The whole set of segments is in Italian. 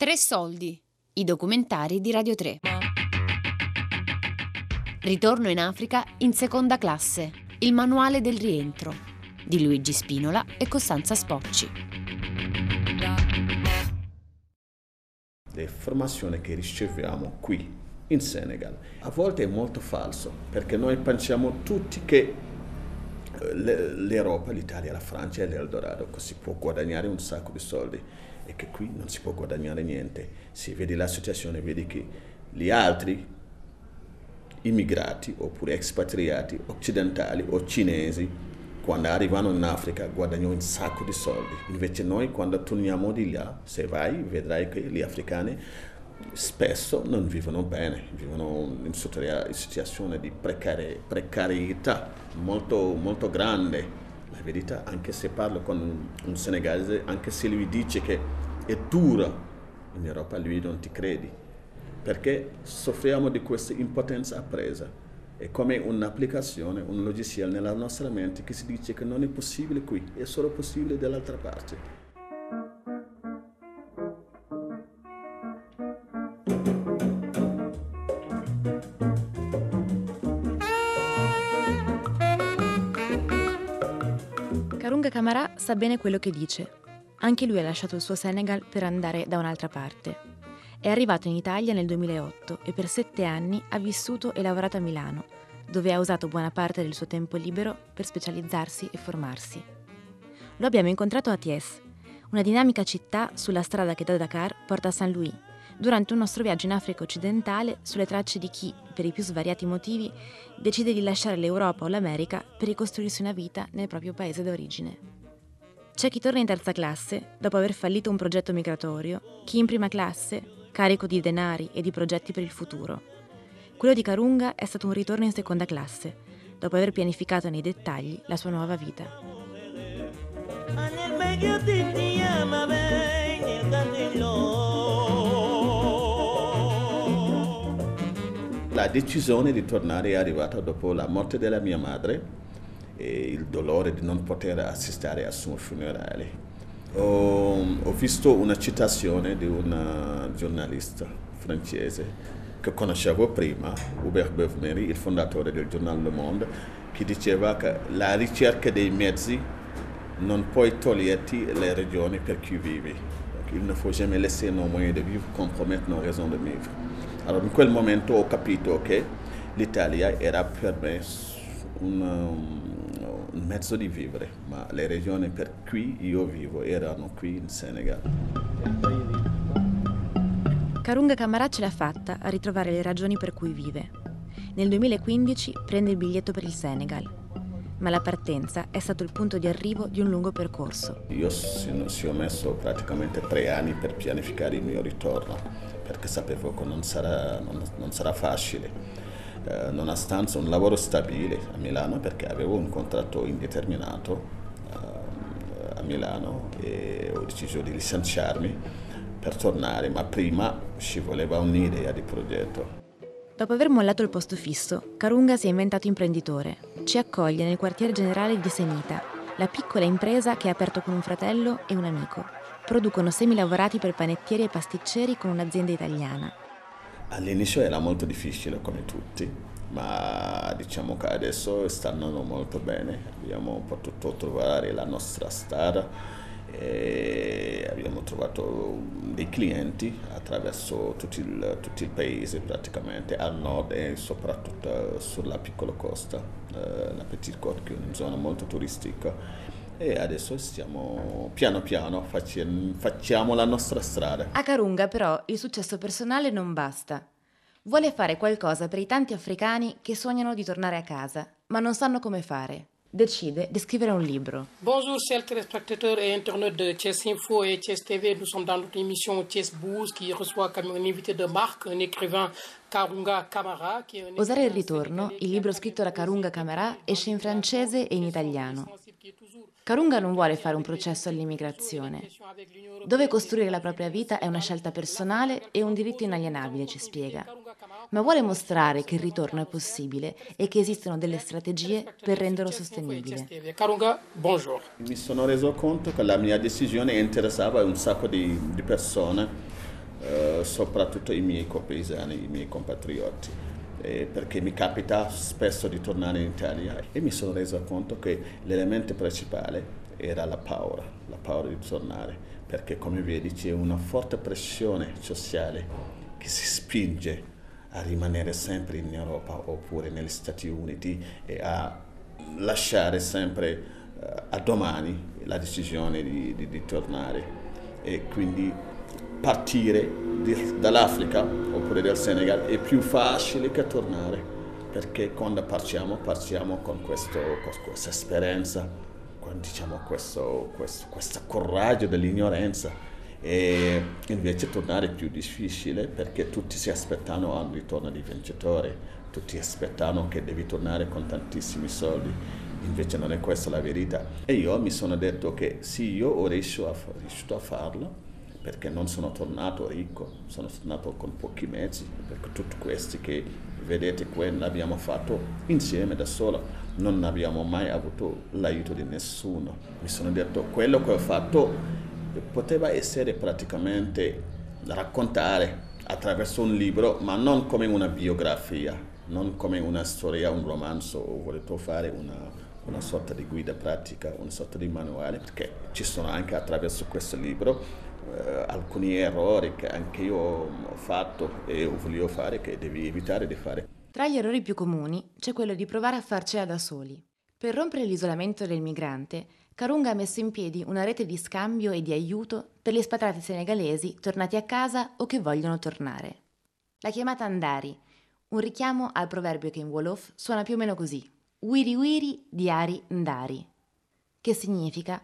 Tre soldi, i documentari di Radio 3. Ritorno in Africa in seconda classe, il manuale del rientro di Luigi Spinola e Costanza Spocci. Le formazioni che riceviamo qui in Senegal a volte è molto falso perché noi pensiamo tutti che eh, l'Europa, l'Italia, la Francia è l'Eldorado, si può guadagnare un sacco di soldi e che qui non si può guadagnare niente. Se vedi la situazione, vedi che gli altri immigrati oppure espatriati occidentali o cinesi quando arrivano in Africa guadagnano un sacco di soldi. Invece noi quando torniamo di là, se vai, vedrai che gli africani spesso non vivono bene, vivono in situazioni di precari- precarietà molto, molto grande. La verità, anche se parlo con un senegalese, anche se lui dice che è dura in Europa, lui non ti credi, perché soffriamo di questa impotenza appresa. È come un'applicazione, un logiciel nella nostra mente che si dice che non è possibile qui, è solo possibile dall'altra parte. Karunga Camara sa bene quello che dice. Anche lui ha lasciato il suo Senegal per andare da un'altra parte. È arrivato in Italia nel 2008 e per sette anni ha vissuto e lavorato a Milano, dove ha usato buona parte del suo tempo libero per specializzarsi e formarsi. Lo abbiamo incontrato a Thiès, una dinamica città sulla strada che da Dakar porta a Saint Louis, durante un nostro viaggio in Africa occidentale sulle tracce di chi, per i più svariati motivi, decide di lasciare l'Europa o l'America per ricostruirsi una vita nel proprio paese d'origine. C'è chi torna in terza classe dopo aver fallito un progetto migratorio, chi in prima classe, carico di denari e di progetti per il futuro. Quello di Karunga è stato un ritorno in seconda classe, dopo aver pianificato nei dettagli la sua nuova vita. La decisione di tornare è arrivata dopo la morte della mia madre e il dolore di non poter assistere al suo funerale. Ho, ho visto una citazione di un giornalista francese che conoscevo prima, Hubert Beuve-Méry, il fondatore del giornale Le Monde, che diceva che la ricerca dei mezzi non puoi toglierti le ragioni per cui vivi. il ne faut jamais laisser nos moyens de vivre compromettre nos raisons de vivre. Allora in quel momento ho capito che l'Italia era per me un, un mezzo di vivere, ma le regioni per cui io vivo erano qui in Senegal. Karunga Camarà ce l'ha fatta a ritrovare le ragioni per cui vive. Nel 2015 prende il biglietto per il Senegal, ma la partenza è stato il punto di arrivo di un lungo percorso. Io si ho messo praticamente tre anni per pianificare il mio ritorno perché sapevo che non sarà, non, non sarà facile. Eh, nonostante un lavoro stabile a Milano perché avevo un contratto indeterminato eh, a Milano e ho deciso di licenziarmi per tornare, ma prima ci voleva un'idea di progetto. Dopo aver mollato il posto fisso, Karunga si è inventato imprenditore. Ci accoglie nel quartiere generale di Senita, la piccola impresa che ha aperto con un fratello e un amico producono semilavorati per panettieri e pasticceri con un'azienda italiana. All'inizio era molto difficile come tutti, ma diciamo che adesso stanno molto bene. Abbiamo potuto trovare la nostra strada e abbiamo trovato dei clienti attraverso tutto il, tutto il paese praticamente, al nord e soprattutto sulla piccola costa, eh, la Petite Côte che è una zona molto turistica e adesso stiamo piano piano facciamo la nostra strada. A Karunga però il successo personale non basta. Vuole fare qualcosa per i tanti africani che sognano di tornare a casa, ma non sanno come fare. Decide di scrivere un libro. Bonjour chers téléspectateurs et internautes de Chess Info et Chess TV. Nous sommes dans notre émission Chess Boost qui reçoit comme un invité de marque un écrivain Karunga Kamara. Osare il ritorno, il libro scritto da Karunga Kamara esce in francese e in italiano. Karunga non vuole fare un processo all'immigrazione. Dove costruire la propria vita è una scelta personale e un diritto inalienabile, ci spiega. Ma vuole mostrare che il ritorno è possibile e che esistono delle strategie per renderlo sostenibile. Karunga, buongiorno. Mi sono reso conto che la mia decisione interessava un sacco di, di persone eh, soprattutto i miei copaesani, i miei compatrioti. Eh, perché mi capita spesso di tornare in Italia e mi sono reso conto che l'elemento principale era la paura, la paura di tornare, perché come vedi c'è una forte pressione sociale che si spinge a rimanere sempre in Europa oppure negli Stati Uniti e a lasciare sempre uh, a domani la decisione di, di, di tornare. E quindi partire dall'Africa oppure dal Senegal. È più facile che tornare perché quando partiamo partiamo con, questo, con questa esperienza con diciamo, questo, questo, questo coraggio dell'ignoranza. E invece tornare è più difficile perché tutti si aspettano a un ritorno di vincitore tutti aspettano che devi tornare con tantissimi soldi, invece non è questa la verità. E io mi sono detto che sì, io ho riuscito a farlo, perché non sono tornato ricco, sono tornato con pochi mezzi, perché tutti questi che vedete qui l'abbiamo fatto insieme da solo, non abbiamo mai avuto l'aiuto di nessuno. Mi sono detto quello che ho fatto poteva essere praticamente raccontare attraverso un libro, ma non come una biografia, non come una storia, un romanzo, ho voluto fare una, una sorta di guida pratica, una sorta di manuale, perché ci sono anche attraverso questo libro eh, alcuni errori che anche io ho fatto e voglio fare che devi evitare di fare. Tra gli errori più comuni c'è quello di provare a farcela da soli. Per rompere l'isolamento del migrante, Karunga ha messo in piedi una rete di scambio e di aiuto per gli espatriati senegalesi tornati a casa o che vogliono tornare. L'ha chiamata Andari un richiamo al proverbio che in Wolof suona più o meno così: Wiri wiri diari ndari, che significa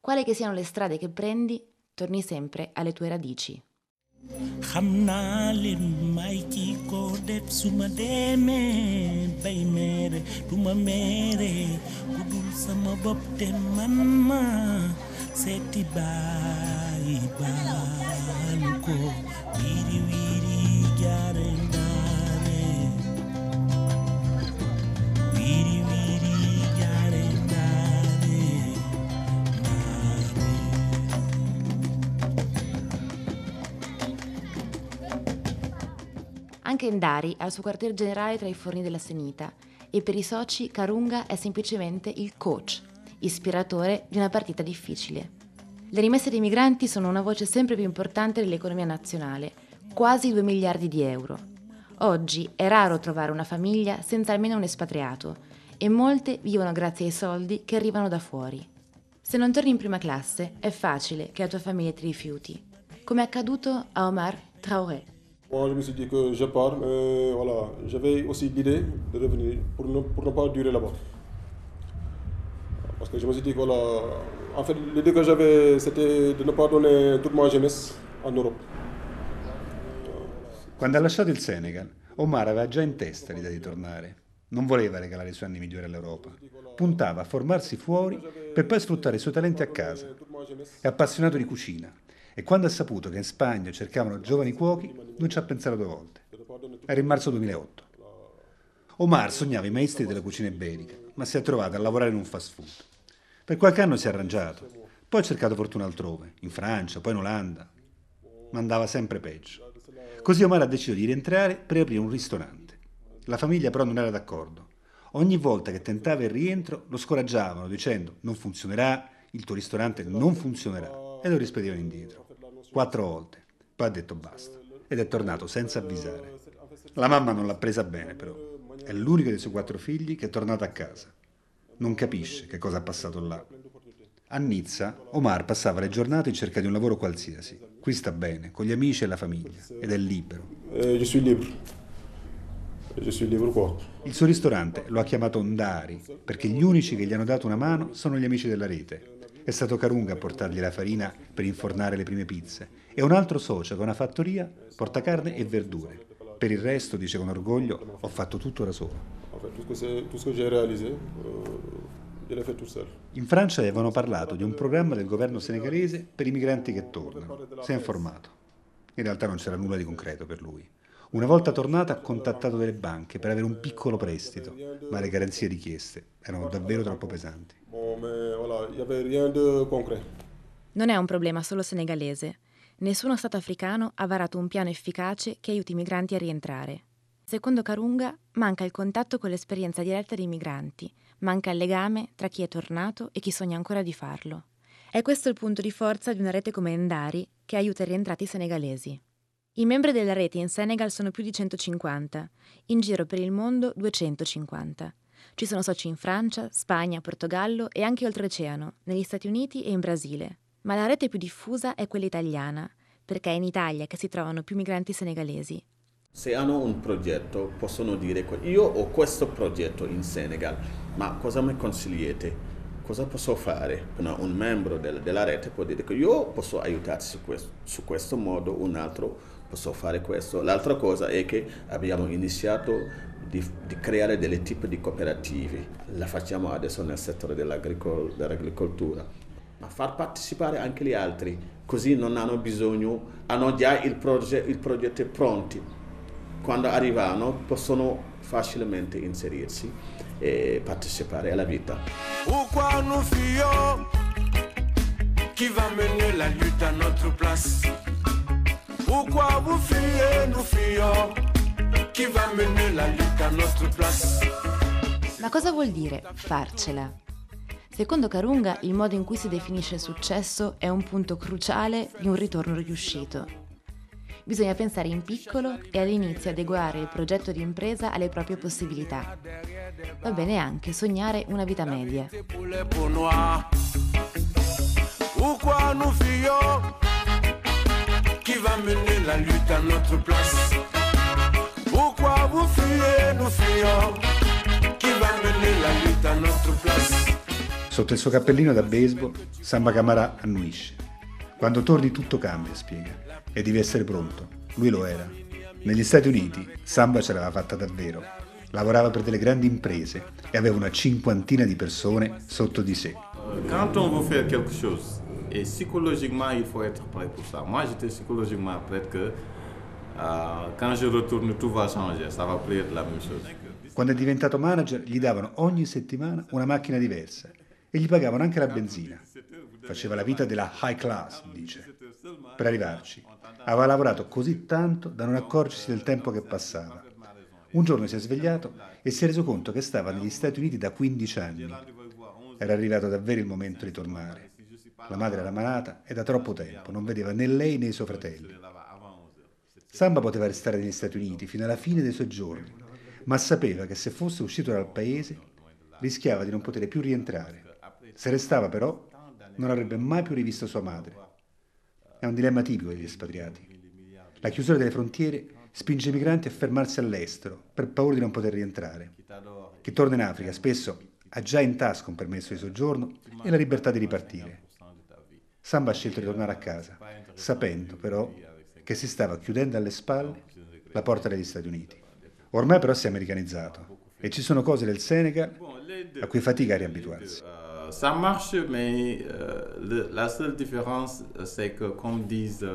quale che siano le strade che prendi, torni sempre alle tue radici. xam naa leen may Anche ha il suo quartier generale tra i forni della Senita e per i soci Karunga è semplicemente il coach, ispiratore di una partita difficile. Le rimesse dei migranti sono una voce sempre più importante dell'economia nazionale, quasi 2 miliardi di euro. Oggi è raro trovare una famiglia senza almeno un espatriato e molte vivono grazie ai soldi che arrivano da fuori. Se non torni in prima classe è facile che la tua famiglia ti rifiuti, come è accaduto a Omar Traoré. Moi, je me suis dit que je pars, mais voilà, j'avais aussi l'idée de revenir pour ne, pour ne pas durer là-bas. Parce que je me suis dit que voilà, en fait, l'idée que j'avais, c'était de ne pas donner toute ma jeunesse en Europe. Quando ha lasciato il Senegal, Omar aveva già in testa l'idea di tornare. Non voleva regalare i suoi anni migliori all'Europa. Puntava a formarsi fuori per poi sfruttare i suoi talenti a casa. È appassionato di cucina e quando ha saputo che in Spagna cercavano giovani cuochi non ci ha pensato due volte. Era in marzo 2008. Omar sognava i maestri della cucina iberica, ma si è trovato a lavorare in un fast food. Per qualche anno si è arrangiato, poi ha cercato fortuna altrove, in Francia, poi in Olanda, ma andava sempre peggio. Così Omar ha deciso di rientrare per aprire un ristorante. La famiglia però non era d'accordo. Ogni volta che tentava il rientro lo scoraggiavano dicendo non funzionerà, il tuo ristorante non funzionerà e lo rispedivano indietro quattro volte. Poi ha detto basta ed è tornato senza avvisare. La mamma non l'ha presa bene però. È l'unico dei suoi quattro figli che è tornato a casa. Non capisce che cosa ha passato là. A Nizza, Omar passava le giornate in cerca di un lavoro qualsiasi. Qui sta bene, con gli amici e la famiglia, ed è libero. Eh, suis libre quoi. Il suo ristorante lo ha chiamato Ndari, perché gli unici che gli hanno dato una mano sono gli amici della rete. È stato Carunga a portargli la farina per infornare le prime pizze e un altro socio che ha una fattoria porta carne e verdure. Per il resto, dice con orgoglio, ho fatto tutto da solo. In Francia avevano parlato di un programma del governo senegalese per i migranti che tornano. Si è informato. In realtà non c'era nulla di concreto per lui. Una volta tornato ha contattato delle banche per avere un piccolo prestito, ma le garanzie richieste erano davvero troppo pesanti. Non è un problema solo senegalese. Nessuno Stato africano ha varato un piano efficace che aiuti i migranti a rientrare. Secondo Karunga manca il contatto con l'esperienza diretta dei migranti, manca il legame tra chi è tornato e chi sogna ancora di farlo. È questo il punto di forza di una rete come Endari che aiuta i rientrati senegalesi. I membri della rete in Senegal sono più di 150, in giro per il mondo 250. Ci sono soci in Francia, Spagna, Portogallo e anche oltreoceano, negli Stati Uniti e in Brasile. Ma la rete più diffusa è quella italiana, perché è in Italia che si trovano più migranti senegalesi. Se hanno un progetto possono dire io ho questo progetto in Senegal, ma cosa mi consigliate? Cosa posso fare? Una, un membro del, della rete può dire che io posso aiutarti su questo, su questo modo, un altro posso fare questo. L'altra cosa è che abbiamo iniziato di, di creare delle tipi di cooperative, la facciamo adesso nel settore dell'agricoltura, ma far partecipare anche gli altri, così non hanno bisogno, hanno già il, proge, il progetto pronti. Quando arrivano possono facilmente inserirsi e partecipare alla vita. Qui va mener la lutte à notre place? Pourquoi vous fuyez, nous fuyons? Chi va mener la lutte à notre place? Ma cosa vuol dire farcela? Secondo Carunga, il modo in cui si definisce successo è un punto cruciale di un ritorno riuscito. Bisogna pensare in piccolo e all'inizio adeguare il progetto di impresa alle proprie possibilità. Va bene anche sognare una vita media. Sotto il suo cappellino da baseball, Samba Camara annuisce. Quando torni tutto cambia, spiega, e devi essere pronto. Lui lo era. Negli Stati Uniti Samba ce l'aveva fatta davvero. Lavorava per delle grandi imprese e aveva una cinquantina di persone sotto di sé. Quand on veut faire quelque chose, Et psychologiquement, il faut être prêt pour ça. Moi, j'étais psychologiquement prêt que uh, quand je retourne, tout va changer, ça va plus être la même chose. Quando è diventato manager, gli davano ogni settimana una macchina diversa e gli pagavano anche la benzina. Faceva la vita della high class, dice. Per arrivarci, aveva lavorato così tanto da non accorgersi del tempo che passava. Un giorno si è svegliato e si è reso conto che stava negli Stati Uniti da 15 anni. Era arrivato davvero il momento di tornare. La madre era malata e da troppo tempo non vedeva né lei né i suoi fratelli. Samba poteva restare negli Stati Uniti fino alla fine dei suoi giorni, ma sapeva che se fosse uscito dal paese rischiava di non poter più rientrare. Se restava però, non avrebbe mai più rivisto sua madre. È un dilemma tipico degli espatriati. La chiusura delle frontiere spinge i migranti a fermarsi all'estero per paura di non poter rientrare. Chi torna in Africa spesso ha già in tasca un permesso di soggiorno e la libertà di ripartire. Samba ha scelto di tornare a casa, sapendo però che si stava chiudendo alle spalle la porta degli Stati Uniti. Ormai però si è americanizzato e ci sono cose del Senegal a cui fatica a riabituarsi. Uh, ça marche, mais uh, la seule différence c'est que comme disent.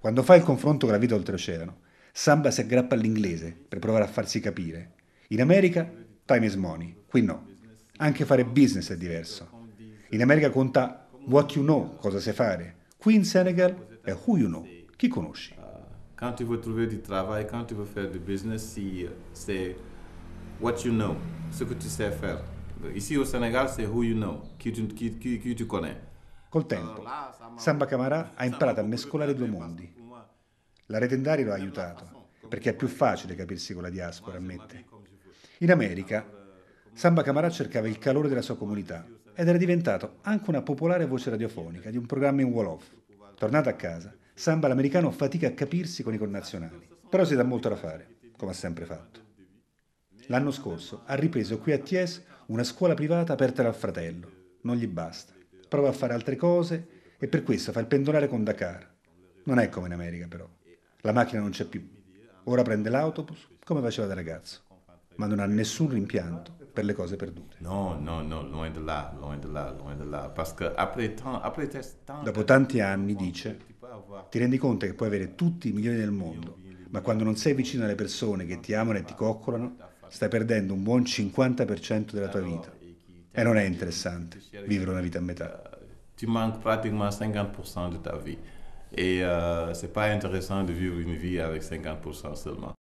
Quando fa il confronto con la vita oltreoceano, Samba si aggrappa all'inglese per provare a farsi capire. In America time is money, qui no. Anche fare business è diverso. In America conta what you know, cosa sai fare. Qui in Senegal è who you know, chi conosci. Quand tu veux trouver du travail, quand tu veux faire du business, c'est what you know, ce que tu sais faire. Ici au Senegal, c'est who you know, chi tu, chi, chi, tu connais. Col tempo, Samba Camara ha imparato a mescolare due mondi. La Retendari lo ha aiutato, perché è più facile capirsi con la diaspora, ammette. In America, Samba Camara cercava il calore della sua comunità, ed era diventato anche una popolare voce radiofonica di un programma in Wolof. Tornato a casa, Samba l'americano fatica a capirsi con i connazionali, però si dà molto da fare, come ha sempre fatto. L'anno scorso ha ripreso qui a Ties una scuola privata aperta dal fratello. Non gli basta. Prova a fare altre cose e per questo fa il pendolare con Dakar. Non è come in America però. La macchina non c'è più. Ora prende l'autobus come faceva da ragazzo, ma non ha nessun rimpianto per le cose perdute. No, no, no, loin de là, loin de là, loin de là. Que après tant, après tant, Dopo tanti anni, dice, ti rendi conto che puoi avere tutti i milioni del mondo, ma quando non sei vicino alle persone che ti amano e ti coccolano, stai perdendo un buon 50% della tua vita. E non è interessante vivere una vita a metà. Tu manques pratiquement 50% de ta vie. Et euh, c'est pas intéressant de vivre une vie avec 50% seulement.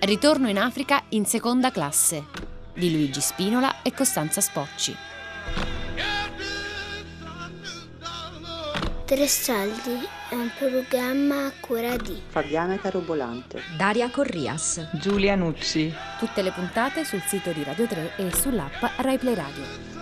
Ritorno in Africa in seconda classe di Luigi Spinola e Costanza Spocci. Tre Soldi è un programma a cura di Fabiana Carobolante, Daria Corrias, Giulia Nucci. Tutte le puntate sul sito di Radio 3 e sull'app RaiPlay Radio.